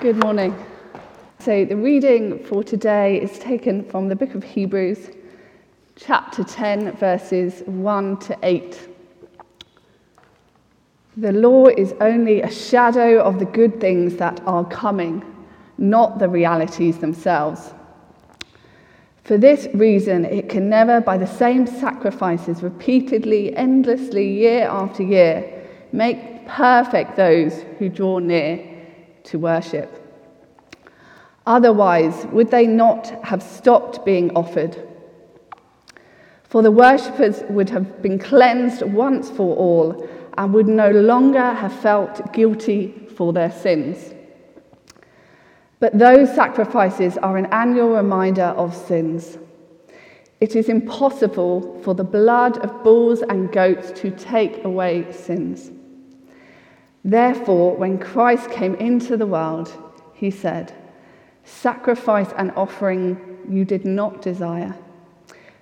Good morning. So, the reading for today is taken from the book of Hebrews, chapter 10, verses 1 to 8. The law is only a shadow of the good things that are coming, not the realities themselves. For this reason, it can never, by the same sacrifices, repeatedly, endlessly, year after year, make perfect those who draw near to worship. Otherwise, would they not have stopped being offered? For the worshippers would have been cleansed once for all and would no longer have felt guilty for their sins. But those sacrifices are an annual reminder of sins. It is impossible for the blood of bulls and goats to take away sins. Therefore, when Christ came into the world, he said, Sacrifice and offering you did not desire,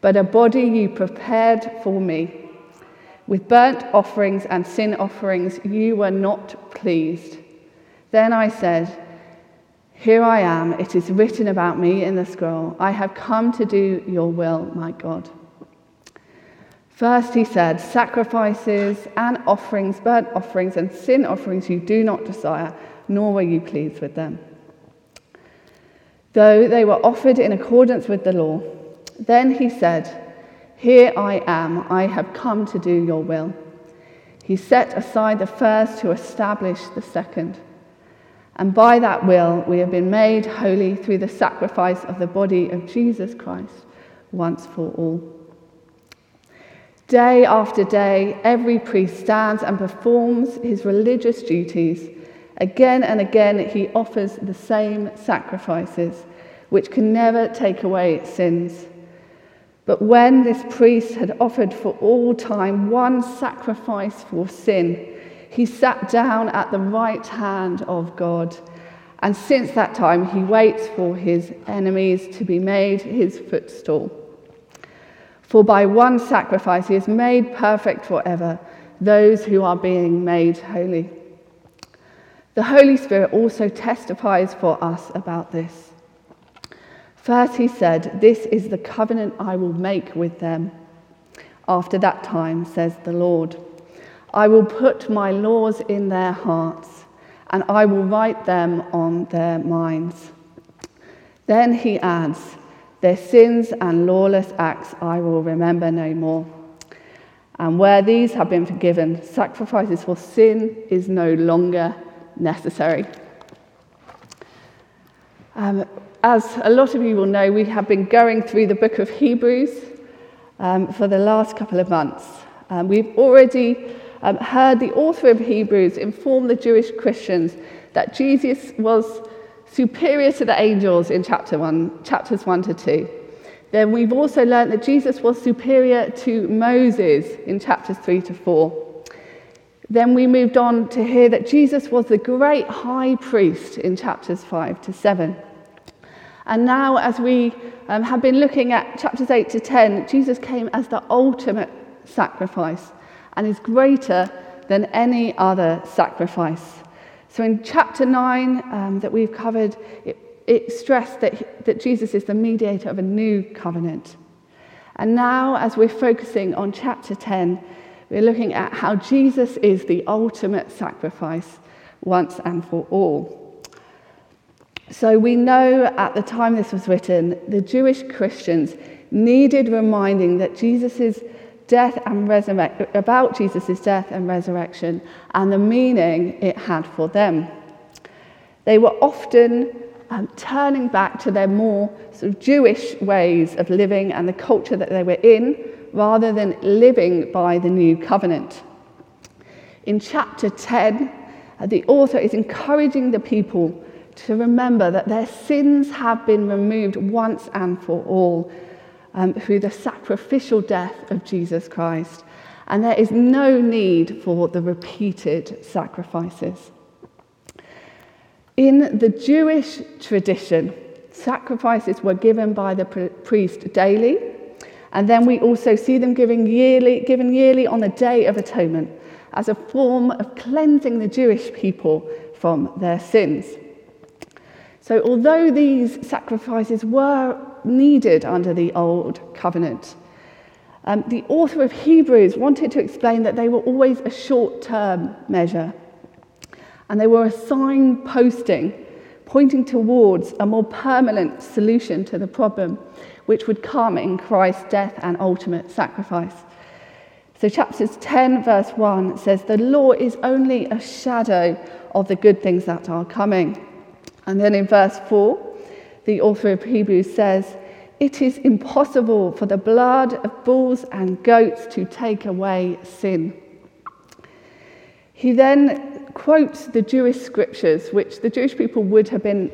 but a body you prepared for me. With burnt offerings and sin offerings you were not pleased. Then I said, Here I am, it is written about me in the scroll. I have come to do your will, my God. First, he said, Sacrifices and offerings, burnt offerings and sin offerings you do not desire, nor were you pleased with them. Though they were offered in accordance with the law. Then he said, here I am, I have come to do your will. He set aside the first to establish the second. And by that will, we have been made holy through the sacrifice of the body of Jesus Christ once for all. Day after day, every priest stands and performs his religious duties. Again and again, he offers the same sacrifices, which can never take away sins. But when this priest had offered for all time one sacrifice for sin, he sat down at the right hand of God. And since that time, he waits for his enemies to be made his footstool. For by one sacrifice he has made perfect forever those who are being made holy. The Holy Spirit also testifies for us about this. First, he said, This is the covenant I will make with them. After that time, says the Lord, I will put my laws in their hearts, and I will write them on their minds. Then he adds, Their sins and lawless acts I will remember no more. And where these have been forgiven, sacrifices for sin is no longer necessary. Um, as a lot of you will know, we have been going through the book of Hebrews um, for the last couple of months. Um, we've already um, heard the author of Hebrews inform the Jewish Christians that Jesus was superior to the angels in chapter one, chapters 1 to 2. Then we've also learned that Jesus was superior to Moses in chapters 3 to 4. Then we moved on to hear that Jesus was the great high priest in chapters 5 to 7. And now, as we um, have been looking at chapters 8 to 10, Jesus came as the ultimate sacrifice and is greater than any other sacrifice. So, in chapter 9 um, that we've covered, it, it stressed that, that Jesus is the mediator of a new covenant. And now, as we're focusing on chapter 10, we're looking at how Jesus is the ultimate sacrifice once and for all. So we know at the time this was written, the Jewish Christians needed reminding that Jesus' death and resurrection, about Jesus' death and resurrection and the meaning it had for them. They were often um, turning back to their more sort of Jewish ways of living and the culture that they were in rather than living by the new covenant. In chapter 10, uh, the author is encouraging the people to remember that their sins have been removed once and for all um, through the sacrificial death of Jesus Christ. And there is no need for the repeated sacrifices. In the Jewish tradition, sacrifices were given by the priest daily, and then we also see them given yearly, given yearly on the Day of Atonement as a form of cleansing the Jewish people from their sins. So, although these sacrifices were needed under the Old Covenant, um, the author of Hebrews wanted to explain that they were always a short term measure and they were a signposting pointing towards a more permanent solution to the problem, which would come in Christ's death and ultimate sacrifice. So, chapters 10, verse 1 says, The law is only a shadow of the good things that are coming. And then in verse 4, the author of Hebrews says, It is impossible for the blood of bulls and goats to take away sin. He then quotes the Jewish scriptures, which the Jewish people would have been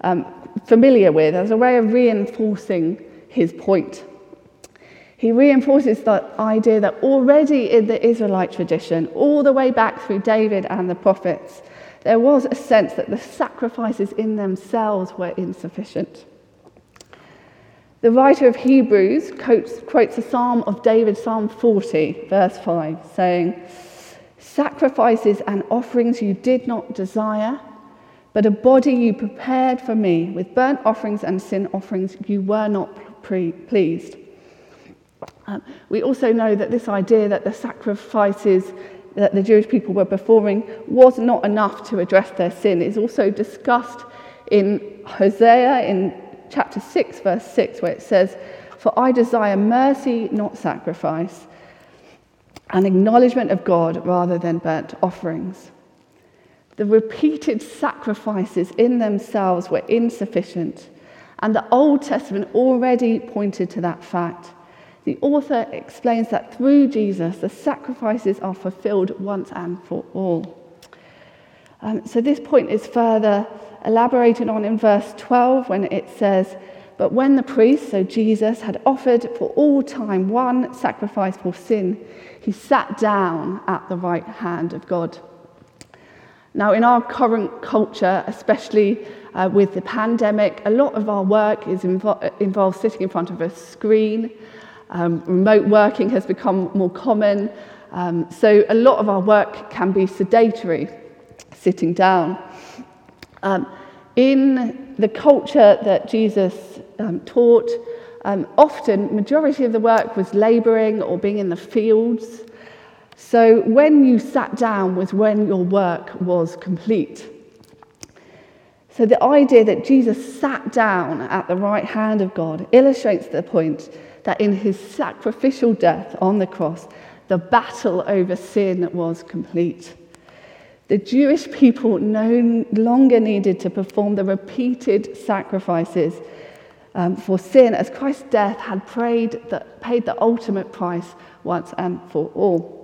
um, familiar with, as a way of reinforcing his point. He reinforces the idea that already in the Israelite tradition, all the way back through David and the prophets, there was a sense that the sacrifices in themselves were insufficient. The writer of Hebrews quotes, quotes a psalm of David, Psalm 40, verse 5, saying, Sacrifices and offerings you did not desire, but a body you prepared for me. With burnt offerings and sin offerings you were not pre- pleased. Um, we also know that this idea that the sacrifices that the Jewish people were performing was not enough to address their sin is also discussed in Hosea in chapter 6, verse 6, where it says, For I desire mercy, not sacrifice, an acknowledgement of God rather than burnt offerings. The repeated sacrifices in themselves were insufficient, and the Old Testament already pointed to that fact. The author explains that through Jesus, the sacrifices are fulfilled once and for all. Um, so, this point is further elaborated on in verse 12 when it says, But when the priest, so Jesus, had offered for all time one sacrifice for sin, he sat down at the right hand of God. Now, in our current culture, especially uh, with the pandemic, a lot of our work is invo- involved sitting in front of a screen. Um, remote working has become more common. Um, so a lot of our work can be sedentary, sitting down. Um, in the culture that Jesus um, taught, um, often majority of the work was labouring or being in the fields. So when you sat down was when your work was complete. So the idea that Jesus sat down at the right hand of God illustrates the point that in his sacrificial death on the cross, the battle over sin was complete. The Jewish people no longer needed to perform the repeated sacrifices um, for sin, as Christ's death had prayed that, paid the ultimate price once and for all.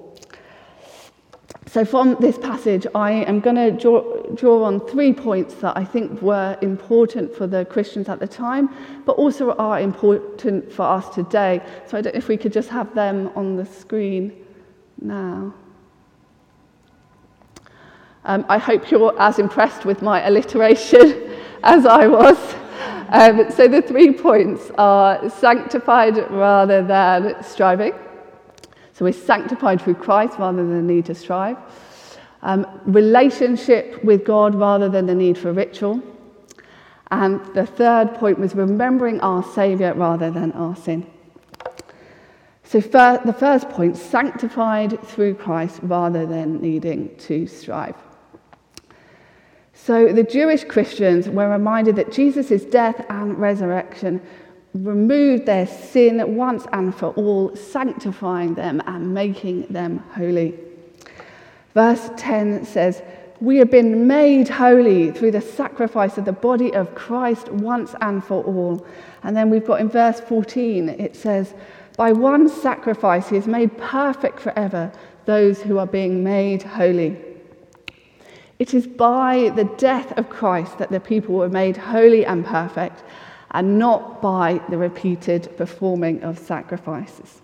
So, from this passage, I am going to draw, draw on three points that I think were important for the Christians at the time, but also are important for us today. So, I don't know if we could just have them on the screen now. Um, I hope you're as impressed with my alliteration as I was. Um, so, the three points are sanctified rather than striving. So we're sanctified through Christ rather than the need to strive. Um, relationship with God rather than the need for ritual. And the third point was remembering our Saviour rather than our sin. So, fir- the first point, sanctified through Christ rather than needing to strive. So, the Jewish Christians were reminded that Jesus' death and resurrection removed their sin once and for all, sanctifying them and making them holy. Verse 10 says, We have been made holy through the sacrifice of the body of Christ once and for all. And then we've got in verse 14, it says, By one sacrifice he has made perfect forever those who are being made holy. It is by the death of Christ that the people were made holy and perfect and not by the repeated performing of sacrifices.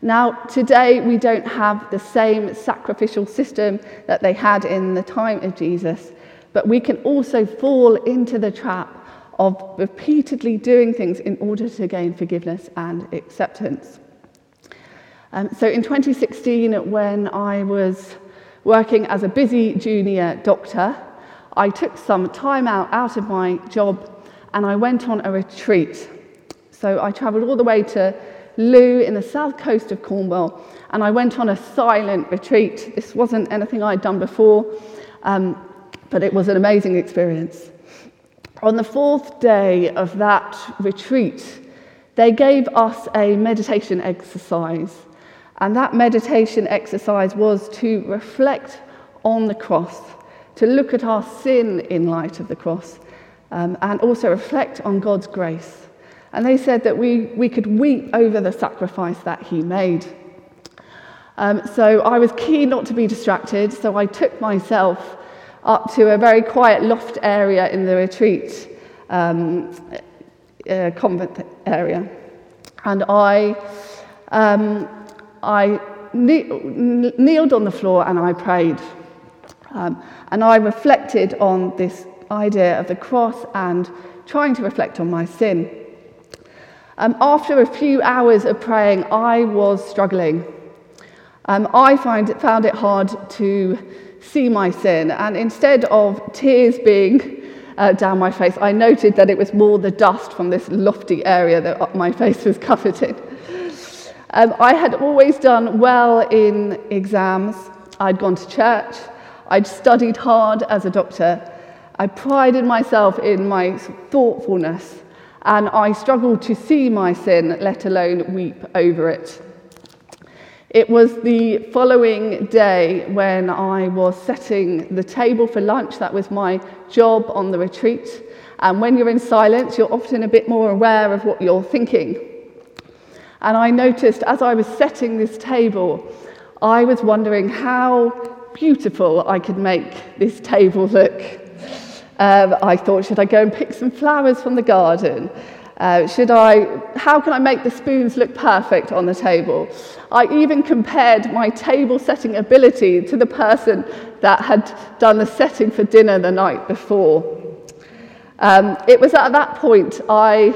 Now, today we don't have the same sacrificial system that they had in the time of Jesus, but we can also fall into the trap of repeatedly doing things in order to gain forgiveness and acceptance. Um, so in 2016, when I was working as a busy junior doctor, I took some time out out of my job and I went on a retreat. So I travelled all the way to Looe in the south coast of Cornwall and I went on a silent retreat. This wasn't anything I'd done before, um, but it was an amazing experience. On the fourth day of that retreat, they gave us a meditation exercise. And that meditation exercise was to reflect on the cross, to look at our sin in light of the cross, um, and also reflect on God's grace. And they said that we, we could weep over the sacrifice that He made. Um, so I was keen not to be distracted, so I took myself up to a very quiet loft area in the retreat um, uh, convent area. And I, um, I kne- kneeled on the floor and I prayed. Um, and I reflected on this idea of the cross and trying to reflect on my sin. Um, after a few hours of praying, I was struggling. Um, I find found it hard to see my sin, and instead of tears being uh, down my face, I noted that it was more the dust from this lofty area that my face was covered in. Um, I had always done well in exams. I'd gone to church. I'd studied hard as a doctor. I prided myself in my thoughtfulness, and I struggled to see my sin, let alone weep over it. It was the following day when I was setting the table for lunch. That was my job on the retreat. And when you're in silence, you're often a bit more aware of what you're thinking. And I noticed as I was setting this table, I was wondering how beautiful I could make this table look. Um, I thought, should I go and pick some flowers from the garden? Uh, should I, how can I make the spoons look perfect on the table? I even compared my table setting ability to the person that had done the setting for dinner the night before. Um, it was at that point I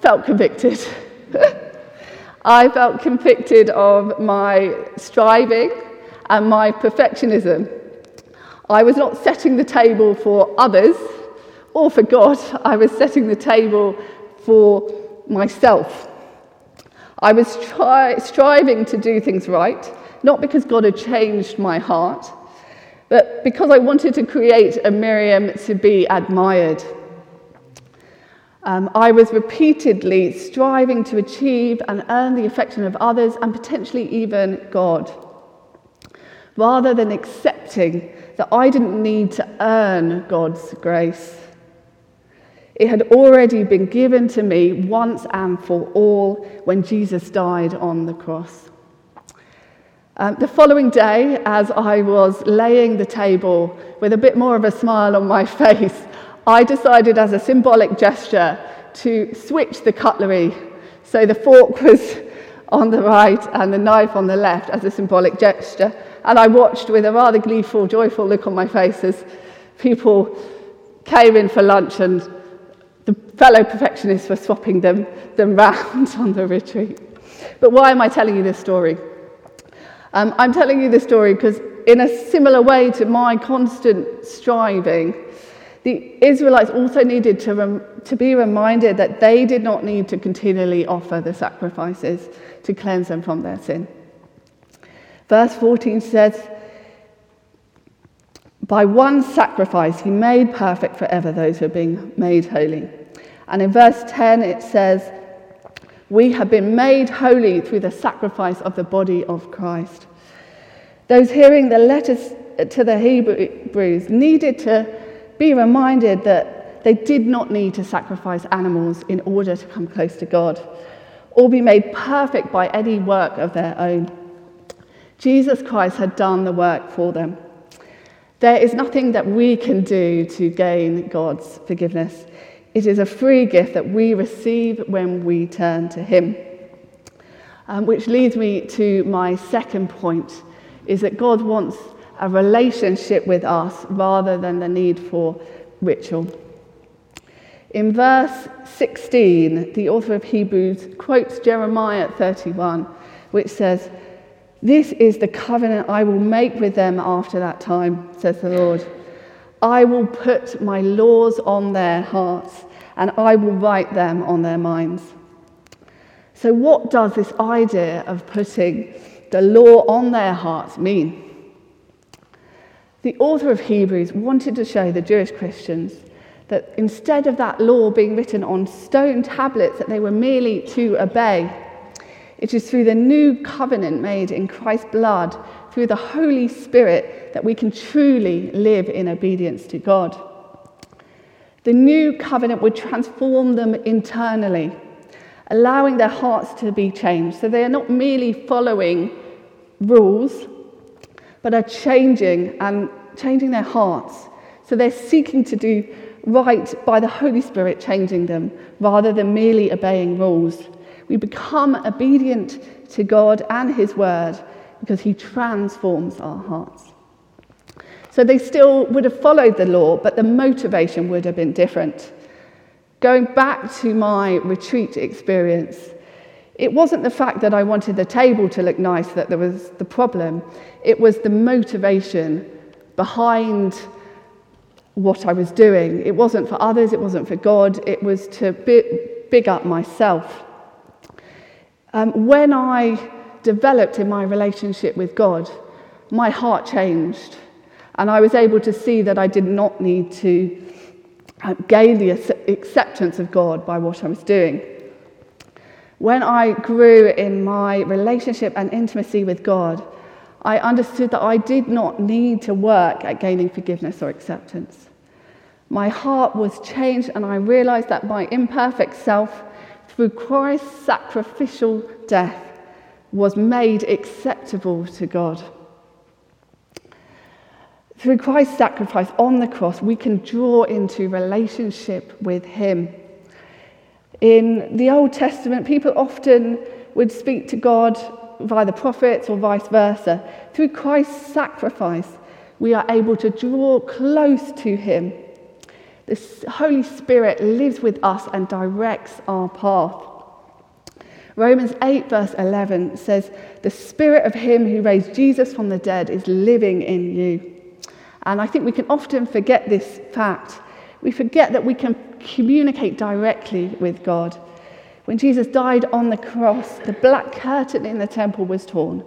felt convicted. I felt convicted of my striving and my perfectionism. I was not setting the table for others or for God, I was setting the table for myself. I was striving to do things right, not because God had changed my heart, but because I wanted to create a Miriam to be admired. Um, I was repeatedly striving to achieve and earn the affection of others and potentially even God, rather than accepting that I didn't need to earn God's grace. It had already been given to me once and for all when Jesus died on the cross. Um, the following day, as I was laying the table with a bit more of a smile on my face, I decided as a symbolic gesture to switch the cutlery. So the fork was on the right and the knife on the left as a symbolic gesture. And I watched with a rather gleeful, joyful look on my face as people came in for lunch and the fellow perfectionists were swapping them, them round on the retreat. But why am I telling you this story? Um, I'm telling you this story because, in a similar way to my constant striving, the Israelites also needed to, rem- to be reminded that they did not need to continually offer the sacrifices to cleanse them from their sin. Verse 14 says, By one sacrifice he made perfect forever those who are being made holy. And in verse 10, it says, We have been made holy through the sacrifice of the body of Christ. Those hearing the letters to the Hebrews needed to be reminded that they did not need to sacrifice animals in order to come close to God or be made perfect by any work of their own. Jesus Christ had done the work for them. There is nothing that we can do to gain God's forgiveness. It is a free gift that we receive when we turn to Him. Um, which leads me to my second point is that God wants a relationship with us rather than the need for ritual. In verse 16, the author of Hebrews quotes Jeremiah 31, which says, This is the covenant I will make with them after that time, says the Lord. I will put my laws on their hearts and I will write them on their minds. So, what does this idea of putting the law on their hearts mean? The author of Hebrews wanted to show the Jewish Christians that instead of that law being written on stone tablets that they were merely to obey, it is through the new covenant made in Christ's blood, through the Holy Spirit, that we can truly live in obedience to God. The new covenant would transform them internally, allowing their hearts to be changed. So they are not merely following rules, but are changing and changing their hearts. So they're seeking to do right by the Holy Spirit changing them rather than merely obeying rules. We become obedient to God and His word because He transforms our hearts. So they still would have followed the law, but the motivation would have been different. Going back to my retreat experience, it wasn't the fact that I wanted the table to look nice that there was the problem, it was the motivation behind what I was doing. It wasn't for others, it wasn't for God, it was to big up myself. Um, when I developed in my relationship with God, my heart changed. And I was able to see that I did not need to uh, gain the acceptance of God by what I was doing. When I grew in my relationship and intimacy with God, I understood that I did not need to work at gaining forgiveness or acceptance. My heart was changed, and I realized that my imperfect self through Christ's sacrificial death, was made acceptable to God. Through Christ's sacrifice on the cross, we can draw into relationship with Him. In the Old Testament, people often would speak to God via the prophets or vice versa. Through Christ's sacrifice, we are able to draw close to Him the Holy Spirit lives with us and directs our path. Romans 8, verse 11 says, The Spirit of Him who raised Jesus from the dead is living in you. And I think we can often forget this fact. We forget that we can communicate directly with God. When Jesus died on the cross, the black curtain in the temple was torn.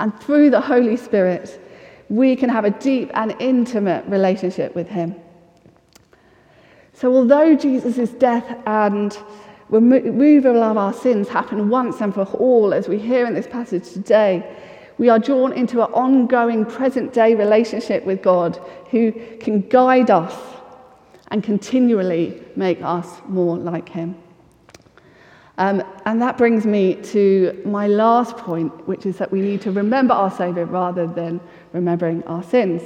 And through the Holy Spirit, we can have a deep and intimate relationship with Him. So, although Jesus' death and removal of our sins happened once and for all, as we hear in this passage today, we are drawn into an ongoing present day relationship with God who can guide us and continually make us more like Him. Um, and that brings me to my last point, which is that we need to remember our Saviour rather than remembering our sins.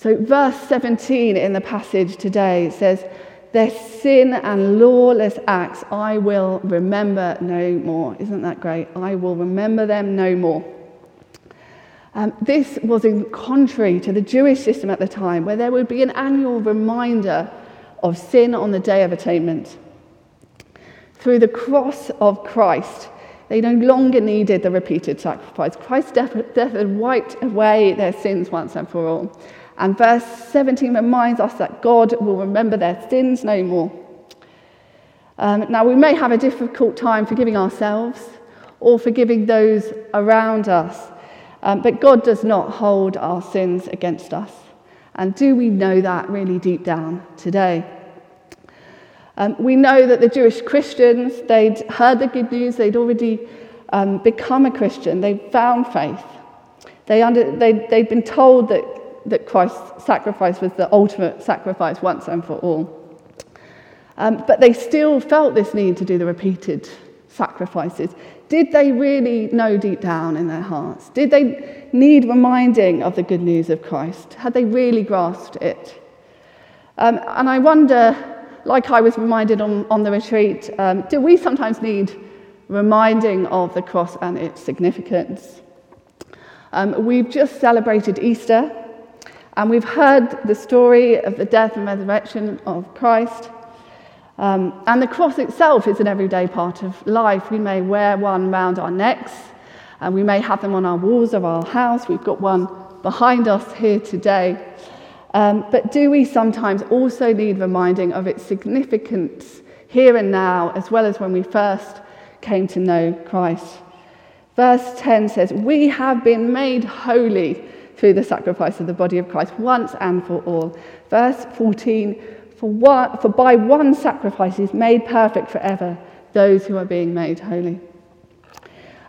So, verse 17 in the passage today says, Their sin and lawless acts I will remember no more. Isn't that great? I will remember them no more. Um, this was in contrary to the Jewish system at the time, where there would be an annual reminder of sin on the Day of Atonement. Through the cross of Christ, they no longer needed the repeated sacrifice. Christ's death, death had wiped away their sins once and for all. And verse 17 reminds us that God will remember their sins no more. Um, now, we may have a difficult time forgiving ourselves or forgiving those around us, um, but God does not hold our sins against us. And do we know that really deep down today? Um, we know that the Jewish Christians, they'd heard the good news, they'd already um, become a Christian, they'd found faith. They under, they'd, they'd been told that that Christ's sacrifice was the ultimate sacrifice once and for all. Um, but they still felt this need to do the repeated sacrifices. Did they really know deep down in their hearts? Did they need reminding of the good news of Christ? Had they really grasped it? Um, and I wonder, like I was reminded on, on the retreat, um, do we sometimes need reminding of the cross and its significance? Um, we've just celebrated Easter, and we've heard the story of the death and resurrection of Christ. Um, and the cross itself is an everyday part of life. We may wear one round our necks, and we may have them on our walls of our house. We've got one behind us here today. Um, but do we sometimes also need reminding of its significance here and now, as well as when we first came to know Christ? Verse 10 says, We have been made holy through the sacrifice of the body of Christ once and for all. Verse 14, for, one, for by one sacrifice he's made perfect forever those who are being made holy.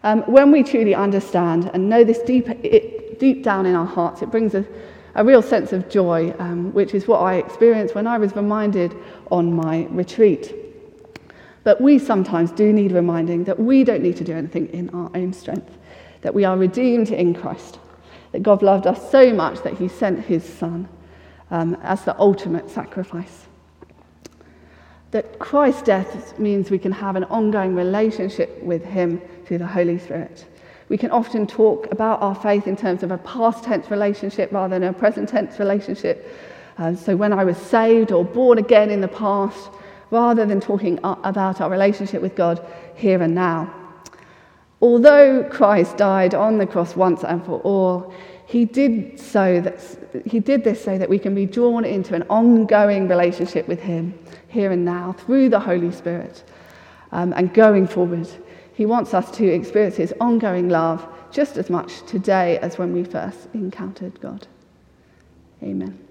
Um, when we truly understand and know this deep, it, deep down in our hearts, it brings a, a real sense of joy, um, which is what I experienced when I was reminded on my retreat. But we sometimes do need reminding that we don't need to do anything in our own strength, that we are redeemed in Christ, that God loved us so much that he sent his Son um, as the ultimate sacrifice. That Christ's death means we can have an ongoing relationship with him through the Holy Spirit. We can often talk about our faith in terms of a past tense relationship rather than a present tense relationship. Uh, so when I was saved or born again in the past, rather than talking about our relationship with God here and now. Although Christ died on the cross once and for all, he did, so that, he did this so that we can be drawn into an ongoing relationship with him here and now through the Holy Spirit um, and going forward. He wants us to experience his ongoing love just as much today as when we first encountered God. Amen.